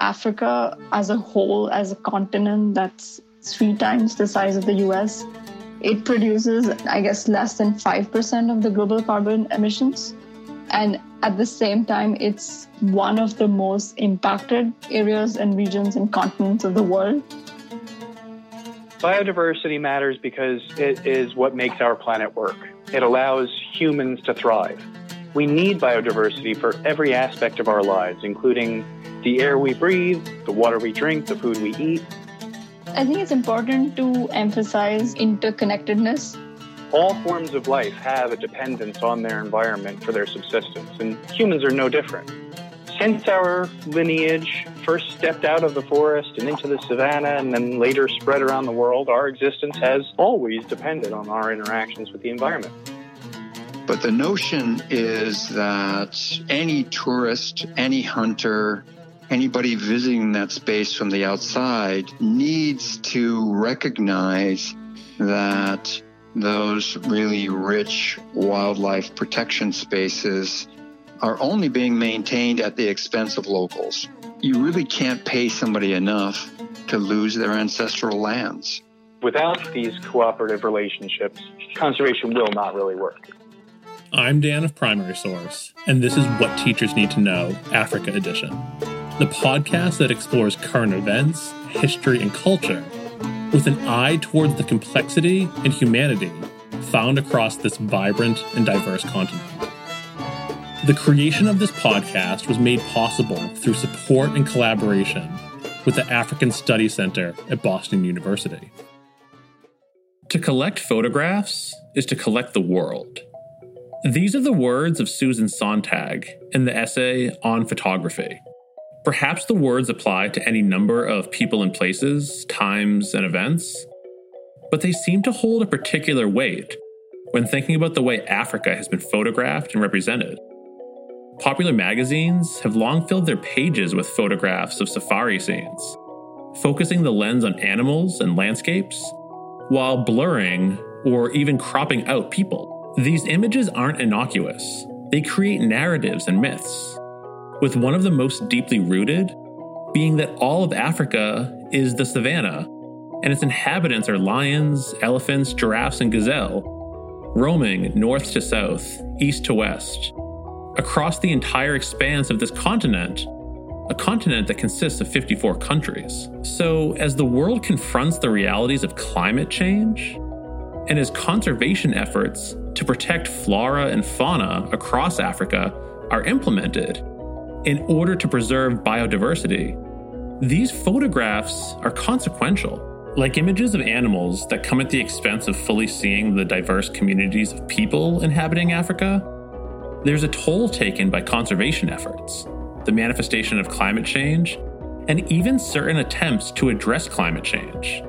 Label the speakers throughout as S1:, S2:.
S1: Africa as a whole, as a continent that's three times the size of the US, it produces, I guess, less than 5% of the global carbon emissions. And at the same time, it's one of the most impacted areas and regions and continents of the world.
S2: Biodiversity matters because it is what makes our planet work. It allows humans to thrive. We need biodiversity for every aspect of our lives, including the air we breathe, the water we drink, the food we eat.
S1: I think it's important to emphasize interconnectedness
S2: all forms of life have a dependence on their environment for their subsistence, and humans are no different. Since our lineage first stepped out of the forest and into the savannah and then later spread around the world, our existence has always depended on our interactions with the environment.
S3: But the notion is that any tourist, any hunter, anybody visiting that space from the outside needs to recognize that those really rich wildlife protection spaces are only being maintained at the expense of locals. You really can't pay somebody enough to lose their ancestral lands.
S2: Without these cooperative relationships, conservation will not really work.
S4: I'm Dan of Primary Source, and this is What Teachers Need to Know Africa Edition, the podcast that explores current events, history, and culture with an eye towards the complexity and humanity found across this vibrant and diverse continent. The creation of this podcast was made possible through support and collaboration with the African Study Center at Boston University. To collect photographs is to collect the world. These are the words of Susan Sontag in the essay On Photography. Perhaps the words apply to any number of people and places, times, and events, but they seem to hold a particular weight when thinking about the way Africa has been photographed and represented. Popular magazines have long filled their pages with photographs of safari scenes, focusing the lens on animals and landscapes, while blurring or even cropping out people. These images aren't innocuous, they create narratives and myths with one of the most deeply rooted being that all of Africa is the savannah, and its inhabitants are lions, elephants, giraffes, and gazelle, roaming north to south, east to west, across the entire expanse of this continent, a continent that consists of 54 countries. So, as the world confronts the realities of climate change, and as conservation efforts to protect flora and fauna across Africa are implemented, in order to preserve biodiversity, these photographs are consequential. Like images of animals that come at the expense of fully seeing the diverse communities of people inhabiting Africa, there's a toll taken by conservation efforts, the manifestation of climate change, and even certain attempts to address climate change.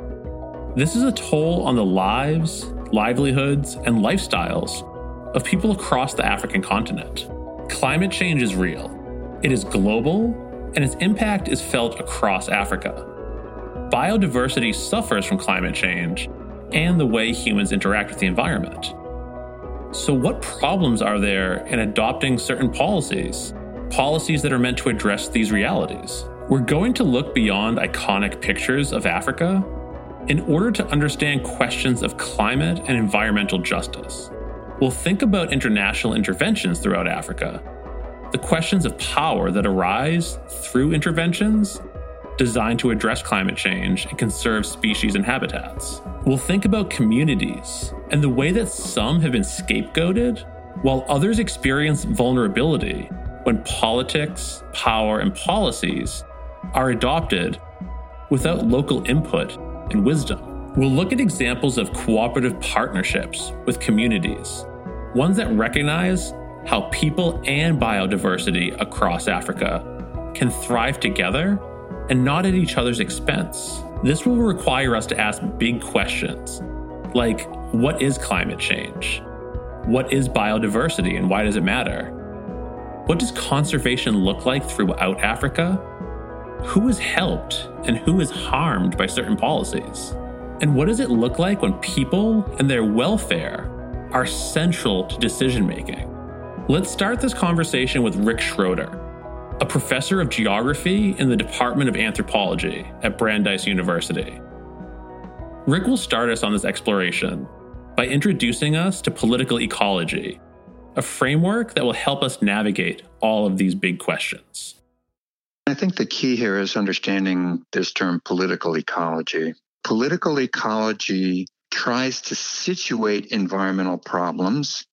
S4: This is a toll on the lives, livelihoods, and lifestyles of people across the African continent. Climate change is real, it is global, and its impact is felt across Africa. Biodiversity suffers from climate change and the way humans interact with the environment. So, what problems are there in adopting certain policies? Policies that are meant to address these realities. We're going to look beyond iconic pictures of Africa in order to understand questions of climate and environmental justice. We'll think about international interventions throughout Africa the questions of power that arise through interventions designed to address climate change and conserve species and habitats. We'll think about communities and the way that some have been scapegoated while others experience vulnerability when politics, power, and policies are adopted without local input and wisdom. We'll look at examples of cooperative partnerships with communities, ones that recognize how people and biodiversity across Africa can thrive together and not at each other's expense. This will require us to ask big questions like what is climate change? What is biodiversity and why does it matter? What does conservation look like throughout Africa? Who is helped and who is harmed by certain policies? And what does it look like when people and their welfare are central to decision making? Let's start this conversation with Rick Schroeder. a professor of geography in the Department of Anthropology at Brandeis University. Rick will start us on this exploration by introducing us to political ecology, a framework that will help us navigate all of these big questions.
S3: I think the key here is understanding this term political ecology. Political ecology tries to situate environmental problems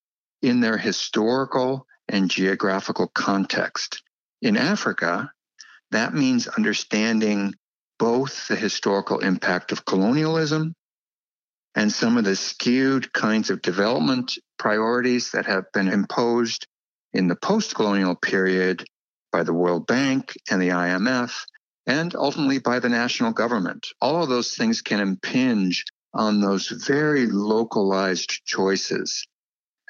S3: in their historical and geographical context. In Africa, that means understanding both the historical impact of colonialism and some of the skewed kinds of development priorities that have been imposed in the post colonial period by the World Bank and the IMF, and ultimately by the national government. All of those things can impinge on those very localized choices.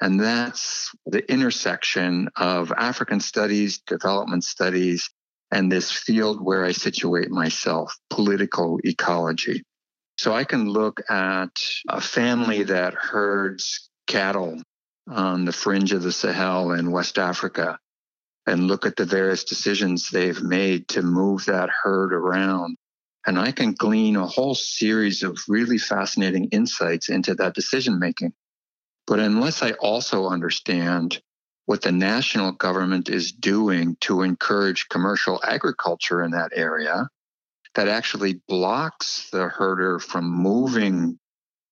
S3: And that's the intersection of African studies, development studies, and this field where I situate myself, political ecology. So I can look at a family that herds cattle on the fringe of the Sahel in West Africa and look at the various decisions they've made to move that herd around. And I can glean a whole series of really fascinating insights into that decision making. But unless I also understand what the national government is doing to encourage commercial agriculture in that area, that actually blocks the herder from moving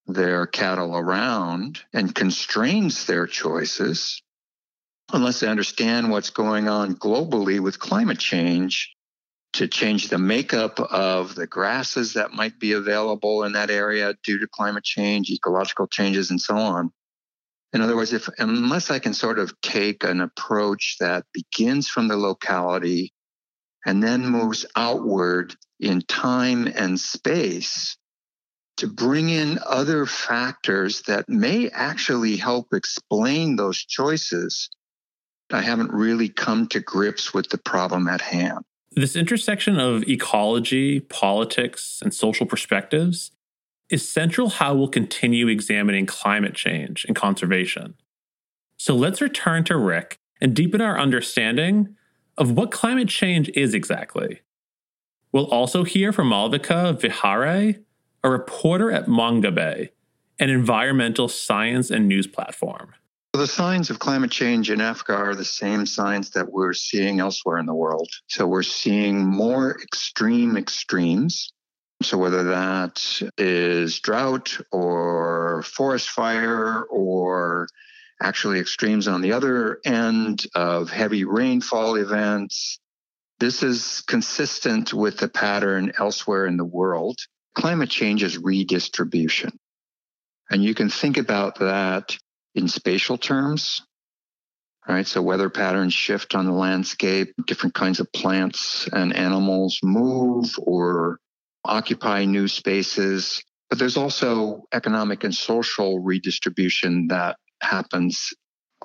S3: their cattle around and constrains their choices, unless they understand what's going on globally with climate change to change the makeup of the grasses that might be available in that area due to climate change, ecological changes, and so on. In other words, if unless I can sort of take an approach that begins from the locality and then moves outward in time and space to bring in other factors that may actually help explain those choices, I haven't really come to grips with the problem at hand.
S4: This intersection of ecology, politics, and social perspectives is central how we'll continue examining climate change and conservation. So let's return to Rick and deepen our understanding of what climate change is exactly. We'll also hear from Malvika Vyawahare, a reporter at Mongabay, an environmental science and news platform.
S3: The signs of climate change in Africa are the same signs that we're seeing elsewhere in the world. So we're seeing more extreme extremes so, whether that is drought or forest fire or actually extremes on the other end of heavy rainfall events, this is consistent with the pattern elsewhere in the world. Climate change is redistribution. And you can think about that in spatial terms, right? So weather patterns shift on the landscape, different kinds of plants and animals move or occupy new spaces. But there's also economic and social redistribution that happens.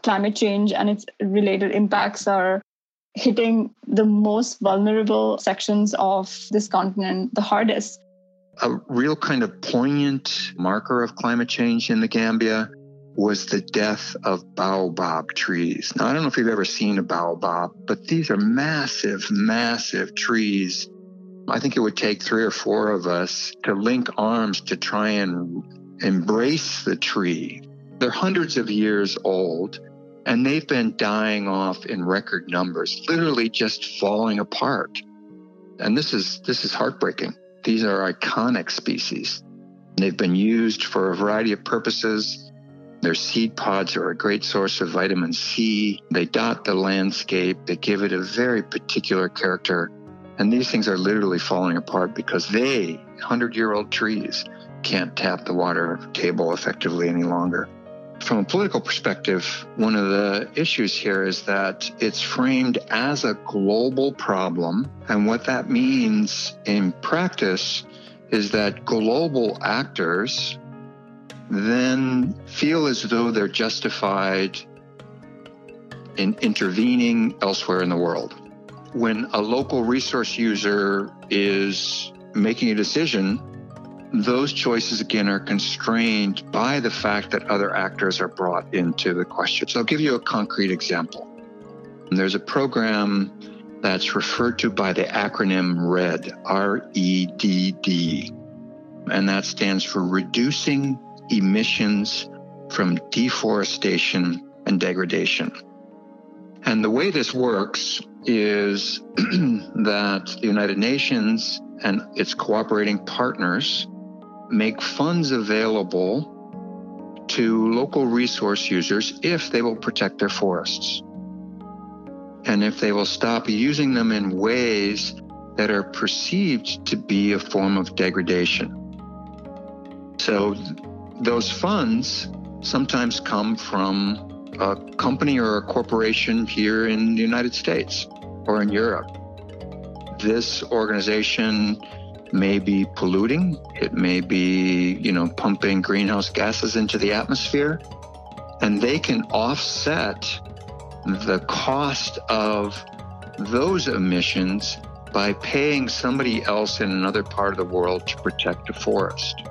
S1: Climate change and its related impacts are hitting the most vulnerable sections of this continent the hardest.
S3: A real kind of poignant marker of climate change in the Gambia was the death of baobab trees. Now, I don't know if you've ever seen a baobab, but these are massive, massive trees I think it would take three or four of us to link arms to try and embrace the tree. They're hundreds of years old and they've been dying off in record numbers, literally just falling apart. And this is this is heartbreaking. These are iconic species. They've been used for a variety of purposes. Their seed pods are a great source of vitamin C. They dot the landscape. They give it a very particular character. And these things are literally falling apart because they, 100 year old trees, can't tap the water table effectively any longer. From a political perspective, one of the issues here is that it's framed as a global problem. And what that means in practice is that global actors then feel as though they're justified in intervening elsewhere in the world when a local resource user is making a decision, those choices again are constrained by the fact that other actors are brought into the question. So I'll give you a concrete example. There's a program that's referred to by the acronym REDD, R E D D. And that stands for Reducing Emissions from Deforestation and Degradation. And the way this works is that the United Nations and its cooperating partners make funds available to local resource users if they will protect their forests and if they will stop using them in ways that are perceived to be a form of degradation. So those funds sometimes come from a company or a corporation here in the United States or in Europe. This organization may be polluting, it may be, you know, pumping greenhouse gases into the atmosphere, and they can offset the cost of those emissions by paying somebody else in another part of the world to protect a forest.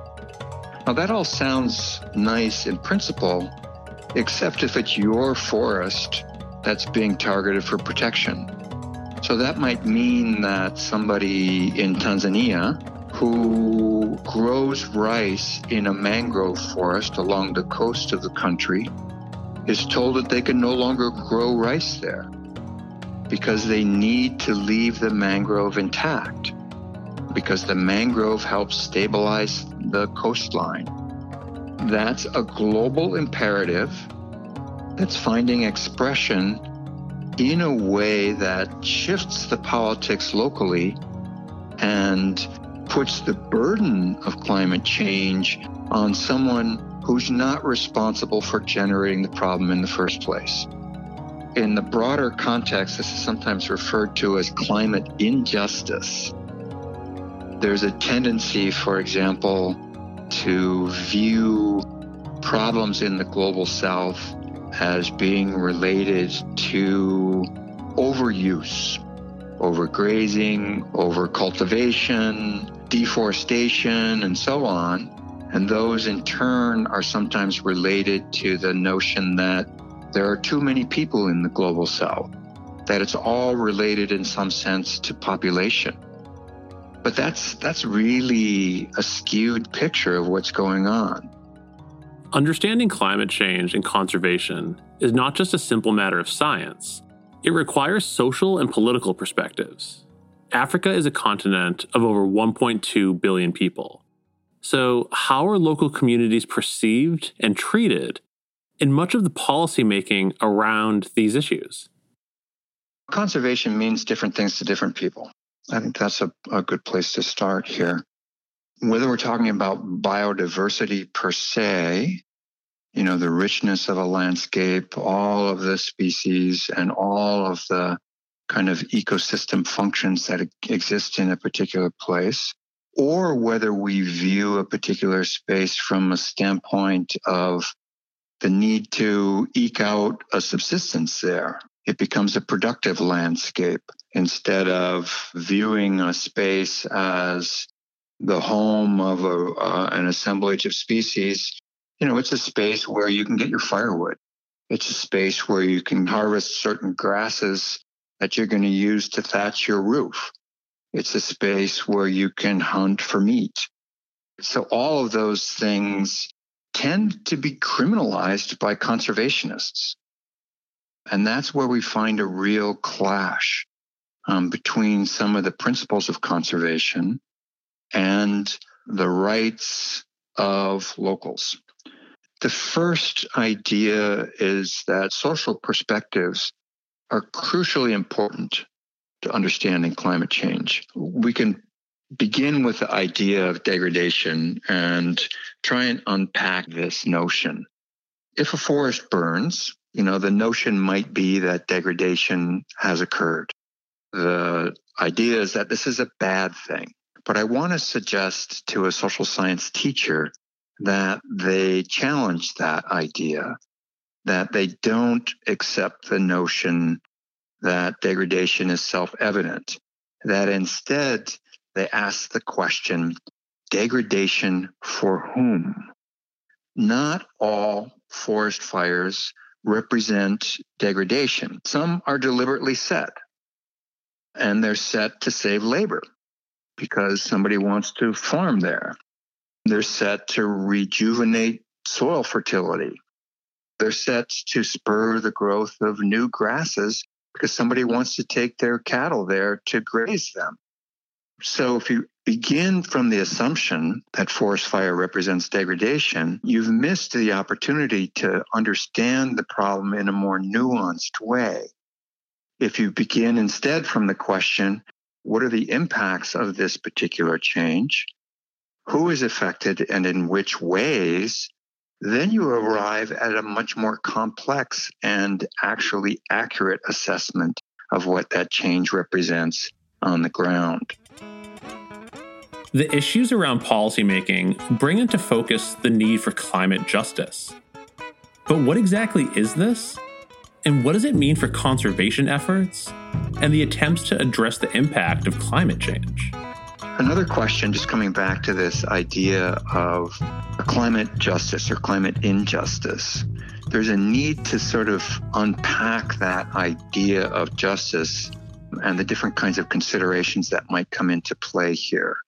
S3: Now, that all sounds nice in principle, except if it's your forest that's being targeted for protection. So that might mean that somebody in Tanzania who grows rice in a mangrove forest along the coast of the country is told that they can no longer grow rice there because they need to leave the mangrove intact because the mangrove helps stabilize the coastline. That's a global imperative that's finding expression in a way that shifts the politics locally and puts the burden of climate change on someone who's not responsible for generating the problem in the first place. In the broader context, this is sometimes referred to as climate injustice. There's a tendency, for example, to view problems in the global south as being related to overuse, overgrazing, overcultivation, deforestation, and so on. And those in turn are sometimes related to the notion that there are too many people in the global south, that it's all related in some sense to population. But that's, that's really a skewed picture of what's going on.
S4: Understanding climate change and conservation is not just a simple matter of science, it requires social and political perspectives. Africa is a continent of over 1.2 billion people so, how are local communities perceived and treated in much of the policymaking around these issues?
S3: Conservation means different things to different people. I think that's a, a good place to start here. Whether we're talking about biodiversity per se, you know, the richness of a landscape, all of the species, and all of the kind of ecosystem functions that exist in a particular place, or whether we view a particular space from a standpoint of the need to eke out a subsistence there. It becomes a productive landscape instead of viewing a space as the home of a, uh, an assemblage of species. You know, it's a space where you can get your firewood. It's a space where you can harvest certain grasses that you're going to use to thatch your roof. It's a space where you can hunt for meat. So all of those things tend to be criminalized by conservationists. And that's where we find a real clash um, between some of the principles of conservation and the rights of locals. The first idea is that social perspectives are crucially important to understanding climate change. We can begin with the idea of degradation and try and unpack this notion. If a forest burns, you know, the notion might be that degradation has occurred. The idea is that this is a bad thing. But I want to suggest to a social science teacher that they challenge that idea, that they don't accept the notion that degradation is self evident, that instead they ask the question degradation for whom? Not all forest fires represent degradation. Some are deliberately set. and they're set to save labor because somebody wants to farm there. They're set to rejuvenate soil fertility. They're set to spur the growth of new grasses because somebody wants to take their cattle there to graze them. So if you begin from the assumption that forest fire represents degradation, you've missed the opportunity to understand the problem in a more nuanced way. If you begin instead from the question, what are the impacts of this particular change? Who is affected and in which ways? Then you arrive at a much more complex and actually accurate assessment of what that change represents on the ground.
S4: The issues around policymaking bring into focus the need for climate justice. But what exactly is this? And what does it mean for conservation efforts and the attempts to address the impact of climate change?
S3: Another question, just coming back to this idea of climate justice or climate injustice, there's a need to sort of unpack that idea of justice and the different kinds of considerations that might come into play here.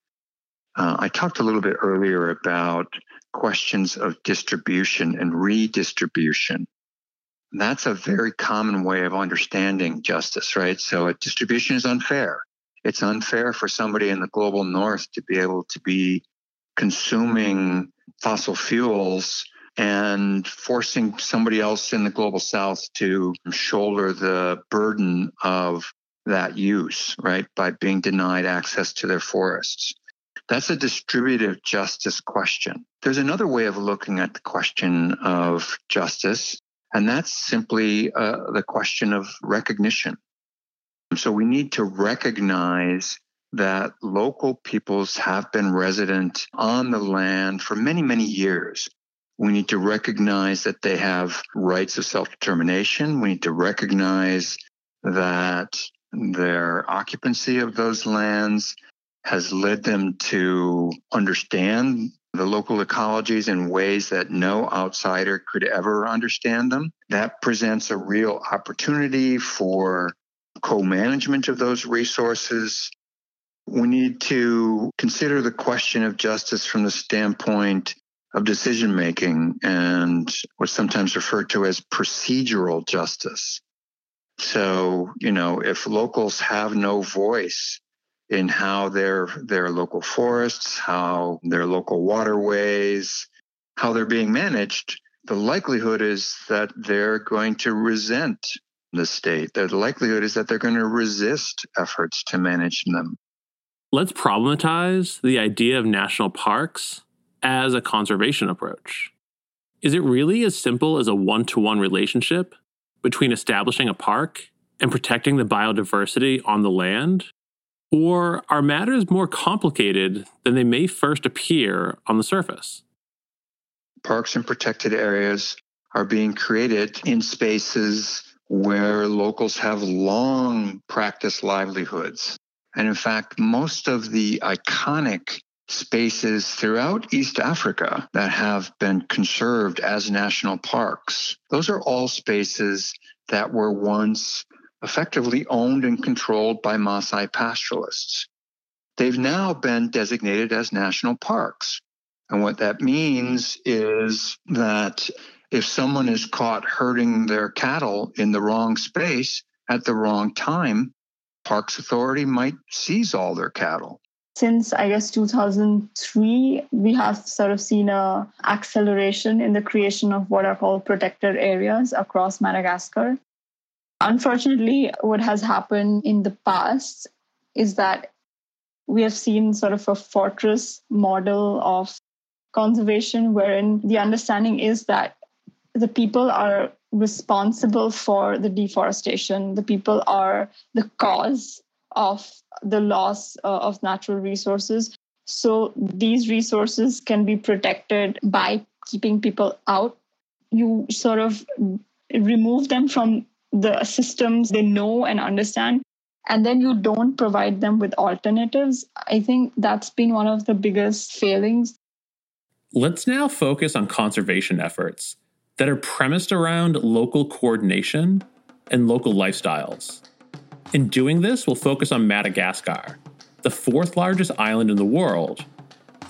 S3: Uh, I talked a little bit earlier about questions of distribution and redistribution. That's a very common way of understanding justice, right? So a distribution is unfair it's unfair for somebody in the global north to be able to be consuming fossil fuels and forcing somebody else in the global south to shoulder the burden of that use, right, by being denied access to their forests. That's a distributive justice question. There's another way of looking at the question of justice, and that's simply uh, the question of recognition. So we need to recognize that local peoples have been resident on the land for many, many years. We need to recognize that they have rights of self determination. We need to recognize that their occupancy of those lands has led them to understand the local ecologies in ways that no outsider could ever understand them. That presents a real opportunity for co management of those resources. We need to consider the question of justice from the standpoint of decision making and what's sometimes referred to as procedural justice. So, you know, if locals have no voice in how their their local forests, how their local waterways, how they're being managed, the likelihood is that they're going to resent the state, the likelihood is that they're going to resist efforts to manage them.
S4: Let's problematize the idea of national parks as a conservation approach. Is it really as simple as a one to one relationship between establishing a park and protecting the biodiversity on the land? Or are matters more complicated than they may first appear on the surface?
S3: Parks and protected areas are being created in spaces where locals have long practiced livelihoods. And in fact, most of the iconic spaces throughout East Africa that have been conserved as national parks, those are all spaces that were once effectively owned and controlled by Maasai pastoralists. They've now been designated as national parks. And what that means is that if someone is caught herding their cattle in the wrong space at the wrong time, Parks Authority might seize all their cattle.
S1: Since I guess 2003, we have sort of seen a acceleration in the creation of what are called protected areas across Madagascar. Unfortunately, what has happened in the past is that we have seen sort of a fortress model of conservation wherein the understanding is that the people are responsible for the deforestation. The people are the cause of the loss uh, of natural resources. So these resources can be protected by keeping people out. You sort of remove them from the systems they know and understand, and then you don't provide them with alternatives. I think that's been one of the biggest failings.
S4: Let's now focus on conservation efforts that are premised around local coordination and local lifestyles. In doing this, we'll focus on Madagascar, the fourth largest island in the world,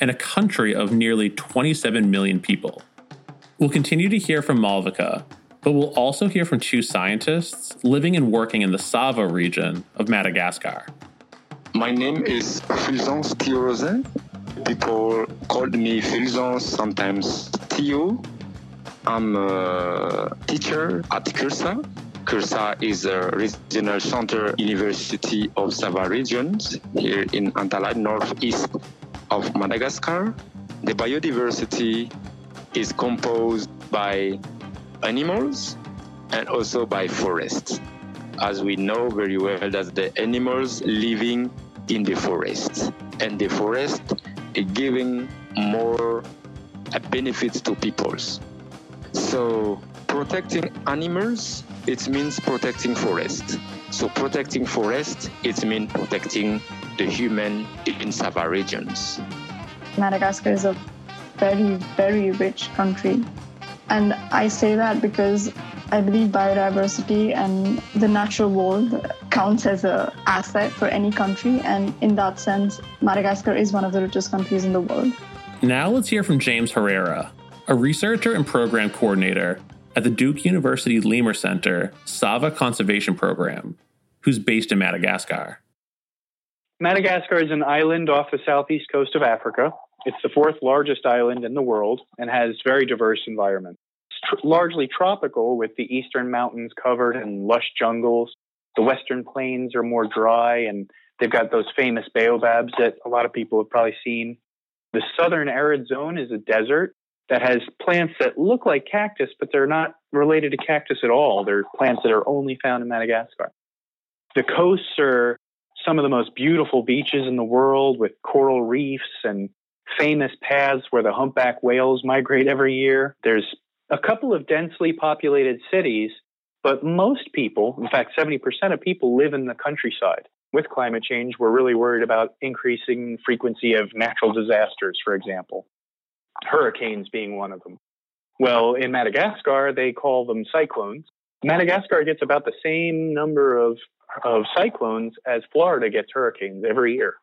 S4: and a country of nearly 27 million people. We'll continue to hear from Malvika, but we'll also hear from two scientists living and working in the Sava region of Madagascar.
S5: My name is Fulgence Thiorose. People called me Fulgence, sometimes Theo. I'm a teacher at Cursa. Cursa is a regional center university of Sava regions here in Antalaha, northeast of Madagascar. The biodiversity is composed by animals and also by forests. As we know very well that the animals living in the forest and the forest giving more uh, benefits to peoples. So protecting animals, it means protecting forest. So protecting forest, it means protecting the human in Sava regions.
S1: Madagascar is a very, very rich country. And I say that because I believe biodiversity and the natural world counts as an asset for any country. And in that sense, Madagascar is one of the richest countries in the world.
S4: Now let's hear from James Herrera, a researcher and program coordinator at the Duke University Lemur Center Sava Conservation Program, who's based in Madagascar.
S2: Madagascar is an island off the southeast coast of Africa. It's the fourth largest island in the world and has very diverse environment. It's tr- largely tropical with the eastern mountains covered in lush jungles. The western plains are more dry and they've got those famous baobabs that a lot of people have probably seen. The southern arid zone is a desert that has plants that look like cactus, but they're not related to cactus at all. They're plants that are only found in Madagascar. The coasts are some of the most beautiful beaches in the world with coral reefs and famous paths where the humpback whales migrate every year. There's a couple of densely populated cities, but most people, in fact, 70% of people live in the countryside. With climate change, we're really worried about increasing frequency of natural disasters, for example, hurricanes being one of them. Well, in Madagascar, they call them cyclones. Madagascar gets about the same number of, of cyclones as Florida gets hurricanes every year.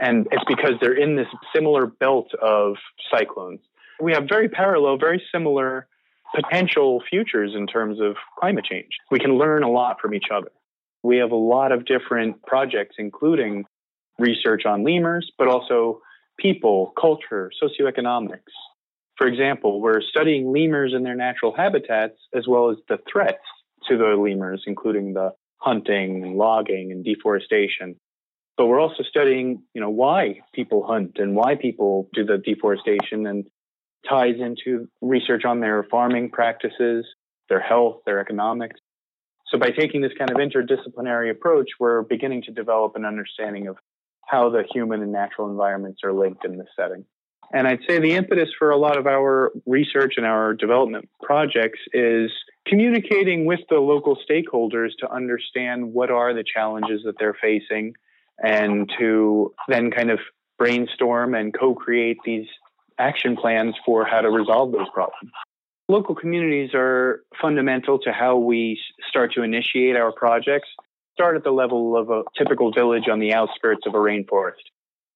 S2: And it's because they're in this similar belt of cyclones. We have very parallel, very similar potential futures in terms of climate change. We can learn a lot from each other. We have a lot of different projects, including research on lemurs, but also people, culture, socioeconomics. For example, we're studying lemurs in their natural habitats as well as the threats to the lemurs, including the hunting, logging, and deforestation. But we're also studying, you know, why people hunt and why people do the deforestation and ties into research on their farming practices, their health, their economics. So by taking this kind of interdisciplinary approach, we're beginning to develop an understanding of how the human and natural environments are linked in this setting. And I'd say the impetus for a lot of our research and our development projects is communicating with the local stakeholders to understand what are the challenges that they're facing and to then kind of brainstorm and co-create these action plans for how to resolve those problems. Local communities are fundamental to how we start to initiate our projects. Start at the level of a typical village on the outskirts of a rainforest.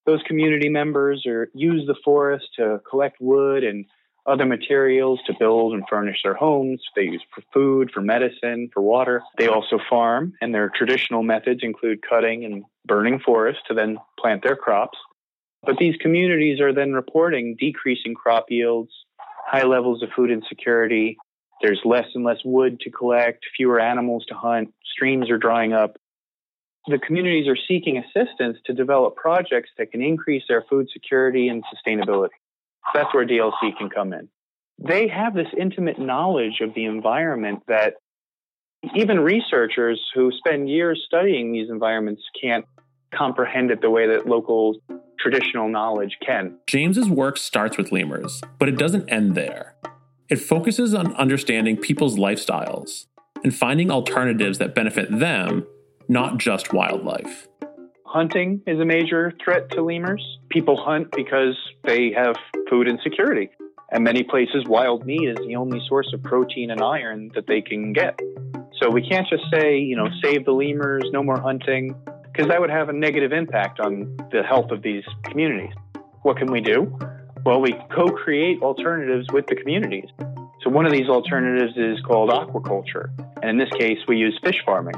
S2: Those community members are, use the forest to collect wood and other materials to build and furnish their homes. They use for food, for medicine, for water. They also farm, and their traditional methods include cutting and burning forests to then plant their crops. But these communities are then reporting decreasing crop yields, high levels of food insecurity. There's less and less wood to collect, fewer animals to hunt, streams are drying up. The communities are seeking assistance to develop projects that can increase their food security and sustainability. That's where DLC can come in. They have this intimate knowledge of the environment that even researchers who spend years studying these environments can't comprehend it the way that local traditional knowledge can.
S4: James's work starts with lemurs, but it doesn't end there. It focuses on understanding people's lifestyles and finding alternatives that benefit them, not just wildlife.
S2: Hunting is a major threat to lemurs. People hunt because they have food insecurity. And many places, wild meat is the only source of protein and iron that they can get. So we can't just say, you know, save the lemurs, no more hunting, because that would have a negative impact on the health of these communities. What can we do? Well, we co create alternatives with the communities. So one of these alternatives is called aquaculture. And in this case, we use fish farming.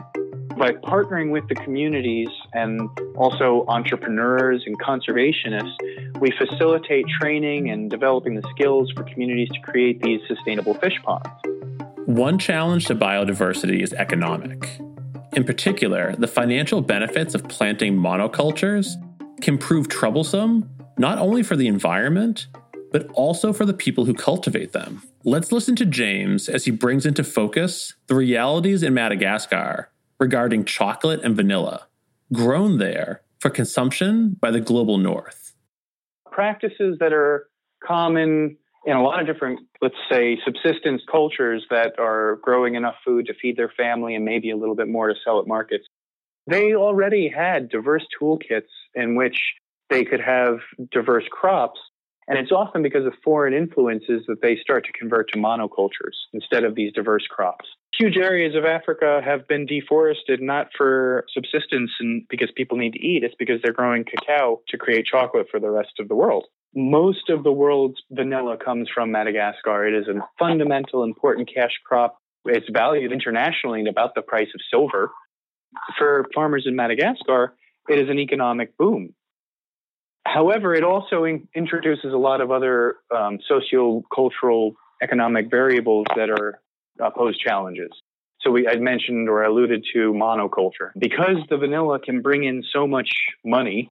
S2: By partnering with the communities and also entrepreneurs and conservationists, we facilitate training and developing the skills for communities to create these sustainable fish ponds.
S4: One challenge to biodiversity is economic. In particular, the financial benefits of planting monocultures can prove troublesome not only for the environment, but also for the people who cultivate them. Let's listen to James as he brings into focus the realities in Madagascar regarding chocolate and vanilla, grown there for consumption by the global north.
S2: Practices that are common in a lot of different, let's say, subsistence cultures that are growing enough food to feed their family and maybe a little bit more to sell at markets, they already had diverse toolkits in which they could have diverse crops. And it's often because of foreign influences that they start to convert to monocultures instead of these diverse crops. Huge areas of Africa have been deforested not for subsistence and because people need to eat, it's because they're growing cacao to create chocolate for the rest of the world most of the world's vanilla comes from Madagascar. It is a fundamental, important cash crop. It's valued internationally at about the price of silver. For farmers in Madagascar, it is an economic boom. However, it also in- introduces a lot of other um, socio-cultural economic variables that are uh, pose challenges. So we, I mentioned or alluded to monoculture. Because the vanilla can bring in so much money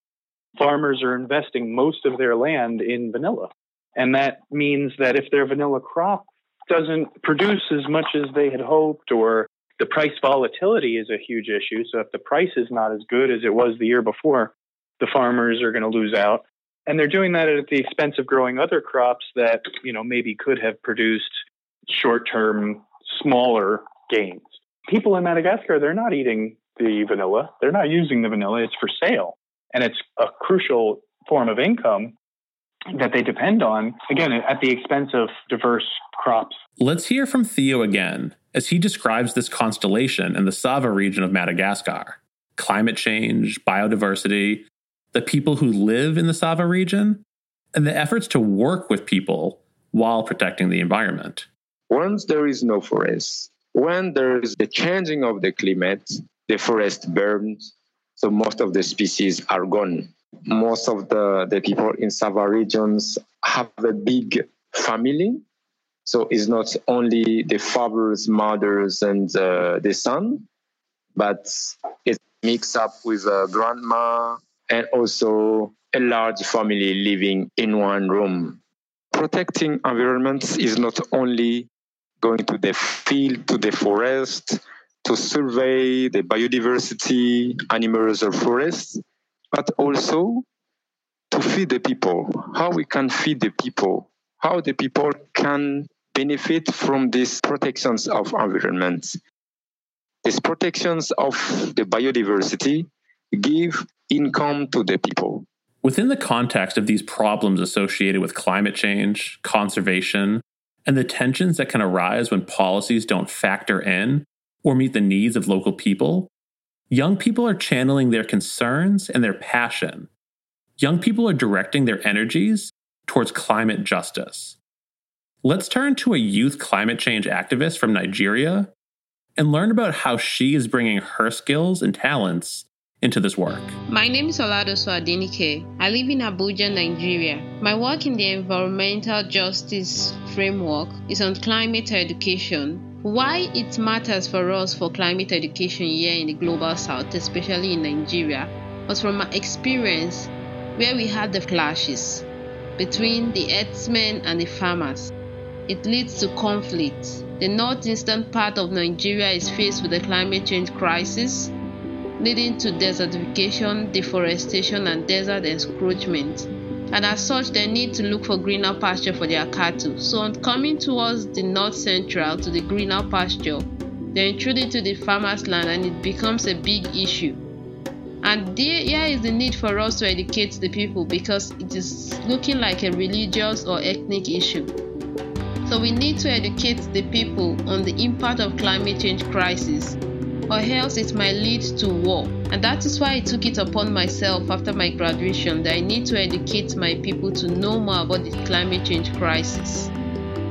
S2: farmers are investing most of their land in vanilla. And that means that if their vanilla crop doesn't produce as much as they had hoped, or the price volatility is a huge issue. So if the price is not as good as it was the year before, the farmers are going to lose out. And they're doing that at the expense of growing other crops that, you know, maybe could have produced short-term, smaller gains. People in Madagascar, they're not eating the vanilla. They're not using the vanilla. It's for sale and it's a crucial form of income that they depend on, again, at the expense of diverse crops.
S4: Let's hear from Theo again as he describes this constellation in the Sava region of Madagascar climate change, biodiversity, the people who live in the Sava region, and the efforts to work with people while protecting the environment.
S5: Once there is no forest, when there is the changing of the climate, the forest burns, so most of the species are gone. Most of the, the people in Sava regions have a big family. So it's not only the fathers, mothers, and uh, the son, but it's mixed up with a grandma and also a large family living in one room. Protecting environments is not only going to the field, to the forest, to survey the biodiversity, animals or forests, but also to feed the people, how we can feed the people, how the people can benefit from these protections of environment. These protections of the biodiversity give income to the people.
S4: Within the context of these problems associated with climate change, conservation, and the tensions that can arise when policies don't factor in or meet the needs of local people, young people are channeling their concerns and their passion. Young people are directing their energies towards climate justice. Let's turn to a youth climate change activist from Nigeria and learn about how she is bringing her skills and talents into this work.
S6: My name is Oladosu Adenike. I live in Abuja, Nigeria. My work in the environmental justice framework is on climate education why it matters for us for climate education here in the global south, especially in Nigeria, was from my experience where we had the clashes between the herdsmen and the farmers. It leads to conflict. The northeastern part of Nigeria is faced with the climate change crisis, leading to desertification, deforestation, and desert encroachment and as such they need to look for greener pasture for their cattle. So on coming towards the north central to the greener pasture, they intrude into the farmer's land and it becomes a big issue. And there, here is the need for us to educate the people because it is looking like a religious or ethnic issue. So we need to educate the people on the impact of climate change crisis or else it might lead to war. And that is why I took it upon myself after my graduation that I need to educate my people to know more about the climate change crisis.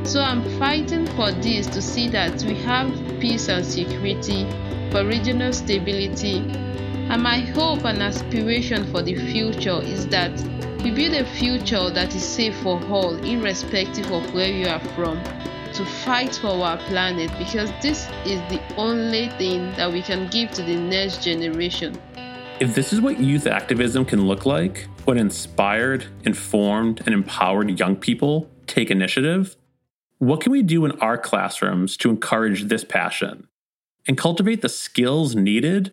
S6: So I'm fighting for this to see that we have peace and security, for regional stability. And my hope and aspiration for the future is that we build a future that is safe for all, irrespective of where you are from to fight for our planet because this is the only thing that we can give to the next generation.
S4: If this is what youth activism can look like when inspired, informed, and empowered young people take initiative, what can we do in our classrooms to encourage this passion and cultivate the skills needed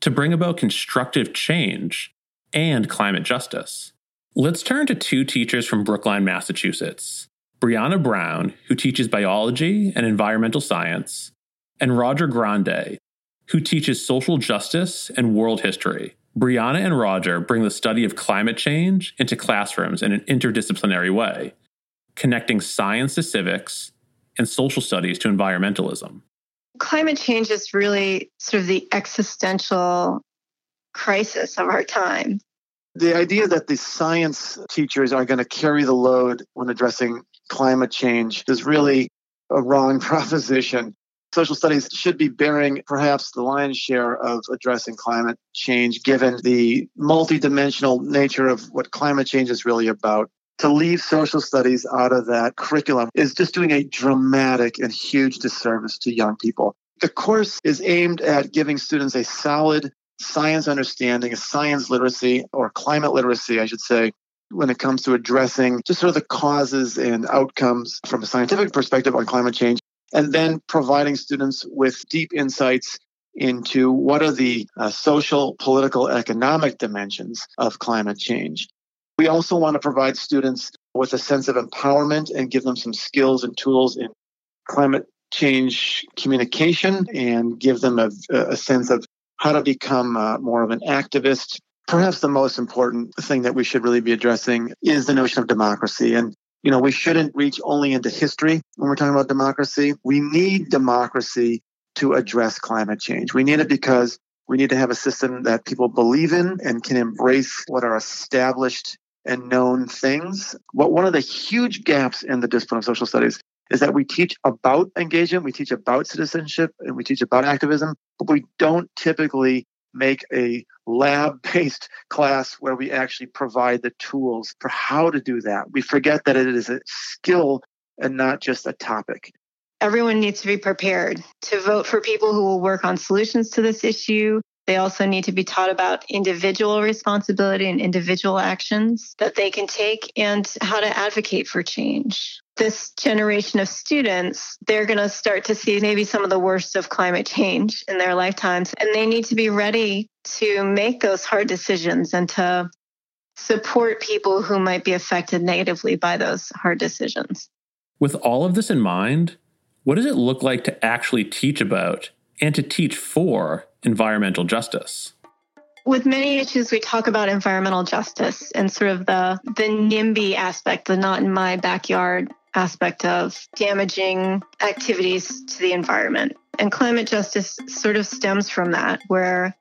S4: to bring about constructive change and climate justice? Let's turn to two teachers from Brookline, Massachusetts Brianna Brown, who teaches biology and environmental science, and Roger Grande, who teaches social justice and world history. Brianna and Roger bring the study of climate change into classrooms in an interdisciplinary way, connecting science to civics and social studies to environmentalism.
S7: Climate change is really sort of the existential crisis of our time.
S8: The idea that the science teachers are going to carry the load when addressing climate change is really a wrong proposition. Social studies should be bearing perhaps the lion's share of addressing climate change, given the multidimensional nature of what climate change is really about. To leave social studies out of that curriculum is just doing a dramatic and huge disservice to young people. The course is aimed at giving students a solid science understanding, a science literacy, or climate literacy, I should say, when it comes to addressing just sort of the causes and outcomes from a scientific perspective on climate change, and then providing students with deep insights into what are the uh, social, political, economic dimensions of climate change. We also want to provide students with a sense of empowerment and give them some skills and tools in climate change communication and give them a, a sense of how to become uh, more of an activist Perhaps the most important thing that we should really be addressing is the notion of democracy. And, you know, we shouldn't reach only into history when we're talking about democracy. We need democracy to address climate change. We need it because we need to have a system that people believe in and can embrace what are established and known things. But one of the huge gaps in the discipline of social studies is that we teach about engagement, we teach about citizenship, and we teach about activism, but we don't typically make a lab based class where we actually provide the tools for how to do that. We forget that it is a skill and not just a topic.
S7: Everyone needs to be prepared to vote for people who will work on solutions to this issue. They also need to be taught about individual responsibility and individual actions that they can take and how to advocate for change this generation of students, they're going to start to see maybe some of the worst of climate change in their lifetimes. And they need to be ready to make those hard decisions and to support people who might be affected negatively by those hard decisions.
S4: With all of this in mind, what does it look like to actually teach about and to teach for environmental justice?
S7: with many issues we talk about environmental justice and sort of the the NIMBY aspect, the not in my backyard aspect of damaging activities to the environment. And climate justice sort of stems from that, where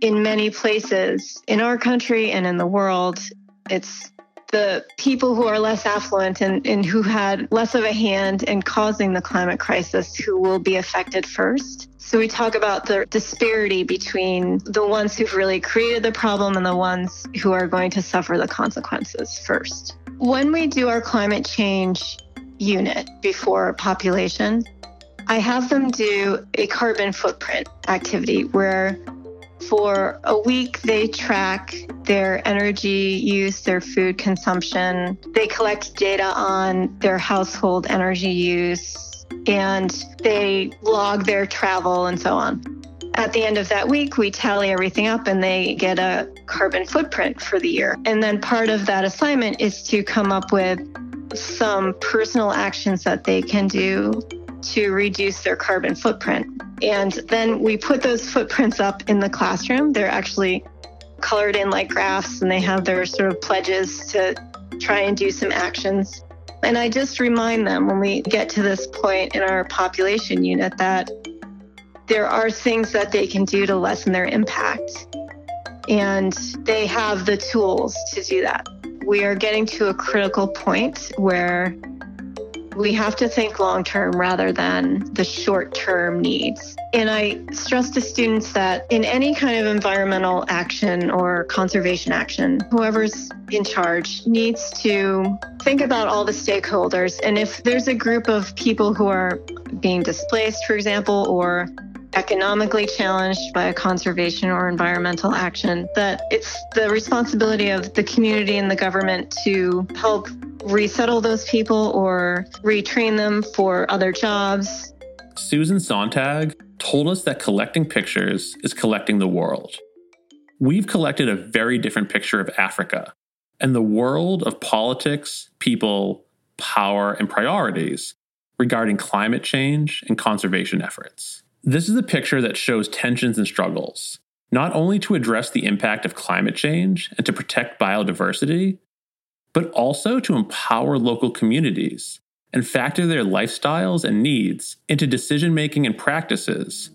S7: in many places in our country and in the world, it's the people who are less affluent and, and who had less of a hand in causing the climate crisis who will be affected first. So we talk about the disparity between the ones who've really created the problem and the ones who are going to suffer the consequences first. When we do our climate change unit before population, I have them do a carbon footprint activity where for a week they track their energy use, their food consumption. They collect data on their household energy use and they log their travel and so on. At the end of that week, we tally everything up and they get a carbon footprint for the year. And then part of that assignment is to come up with some personal actions that they can do to reduce their carbon footprint. And then we put those footprints up in the classroom. They're actually colored in like graphs and they have their sort of pledges to try and do some actions. And I just remind them when we get to this point in our population unit that there are things that they can do to lessen their impact. And they have the tools to do that. We are getting to a critical point where we have to think long term rather than the short term needs. And I stress to students that in any kind of environmental action or conservation action, whoever's in charge needs to think about all the stakeholders. And if there's a group of people who are being displaced, for example, or economically challenged by a conservation or environmental action, that it's the responsibility of the community and the government to help resettle those people or retrain them for other jobs.
S4: Susan Sontag told us that collecting pictures is collecting the world. We've collected a very different picture of Africa and the world of politics, people, power, and priorities regarding climate change and conservation efforts. This is a picture that shows tensions and struggles, not only to address the impact of climate change and to protect biodiversity, but also to empower local communities and factor their lifestyles and needs into decision making and practices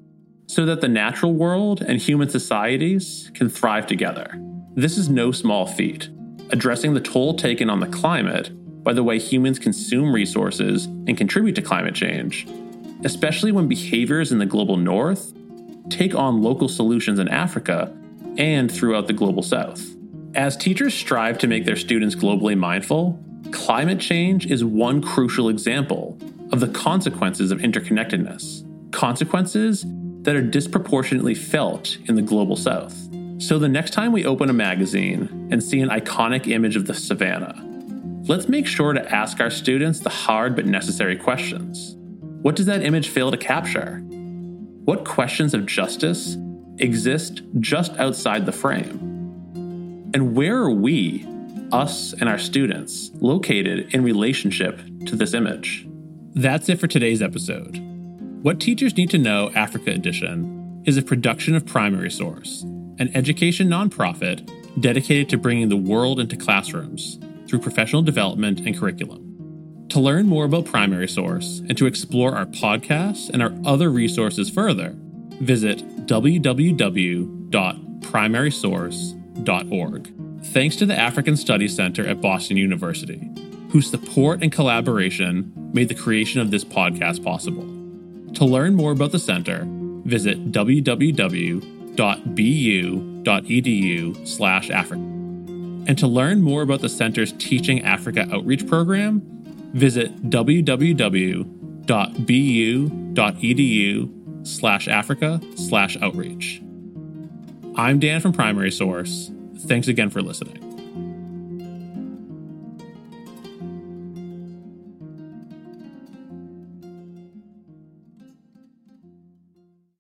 S4: so that the natural world and human societies can thrive together. This is no small feat, addressing the toll taken on the climate by the way humans consume resources and contribute to climate change, especially when behaviors in the global north take on local solutions in Africa and throughout the global south. As teachers strive to make their students globally mindful, climate change is one crucial example of the consequences of interconnectedness, consequences that are disproportionately felt in the global south. So, the next time we open a magazine and see an iconic image of the savannah, let's make sure to ask our students the hard but necessary questions. What does that image fail to capture? What questions of justice exist just outside the frame? And where are we, us and our students, located in relationship to this image? That's it for today's episode. What Teachers Need to Know Africa Edition is a production of Primary Source, an education nonprofit dedicated to bringing the world into classrooms through professional development and curriculum. To learn more about Primary Source and to explore our podcasts and our other resources further, visit www.primarysource.org. Thanks to the African Studies Center at Boston University, whose support and collaboration made the creation of this podcast possible. To learn more about the center, visit www.bu.edu/africa. And to learn more about the center's Teaching Africa outreach program, visit www.bu.edu slash Africa slash outreach. I'm Dan from Primary Source. Thanks again for listening.